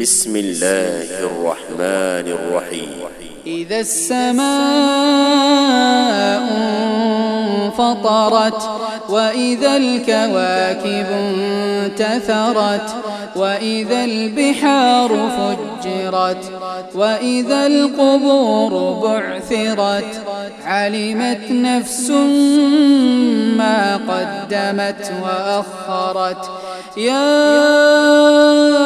بسم الله الرحمن الرحيم. إذا السماء انفطرت وإذا الكواكب انتثرت وإذا البحار فجرت وإذا القبور بعثرت علمت نفس ما قدمت وأخرت. يا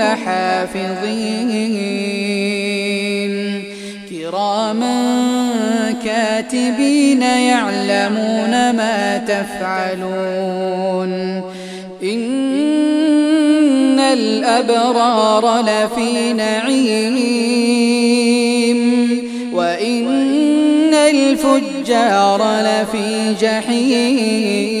لحافظين. كراما كاتبين يعلمون ما تفعلون. إن الأبرار لفي نعيم. وإن الفجار لفي جحيم.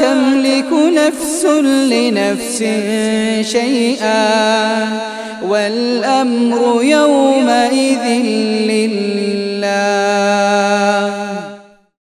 تملك نفس لنفس شيئا والأمر يومئذ لله